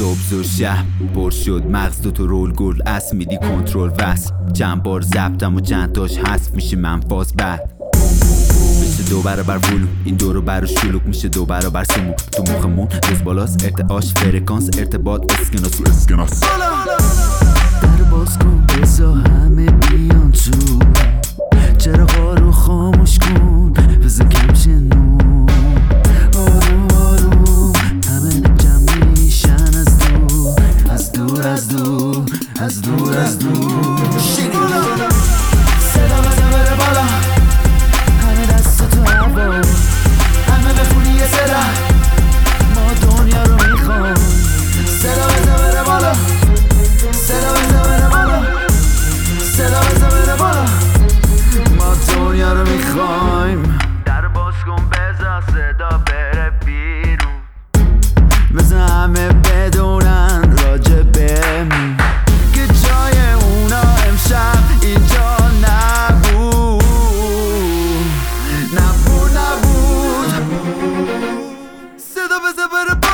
صبح زور شهر پر شد مغز دو تو رول گل اس میدی کنترل وصل. چند بار زبطم و چند تاش حذف میشه منفاز بعد. میشه دو برابر ولوم این دو رو برا شلوک میشه دو برابر سموک تو مخمون روز بالاست ارتعاش فرکانس ارتباط اسکناس. رو اسکناس. در باز کن بزا همه بیان تو. چرا azdu, azdu, azdu. do. da mesa para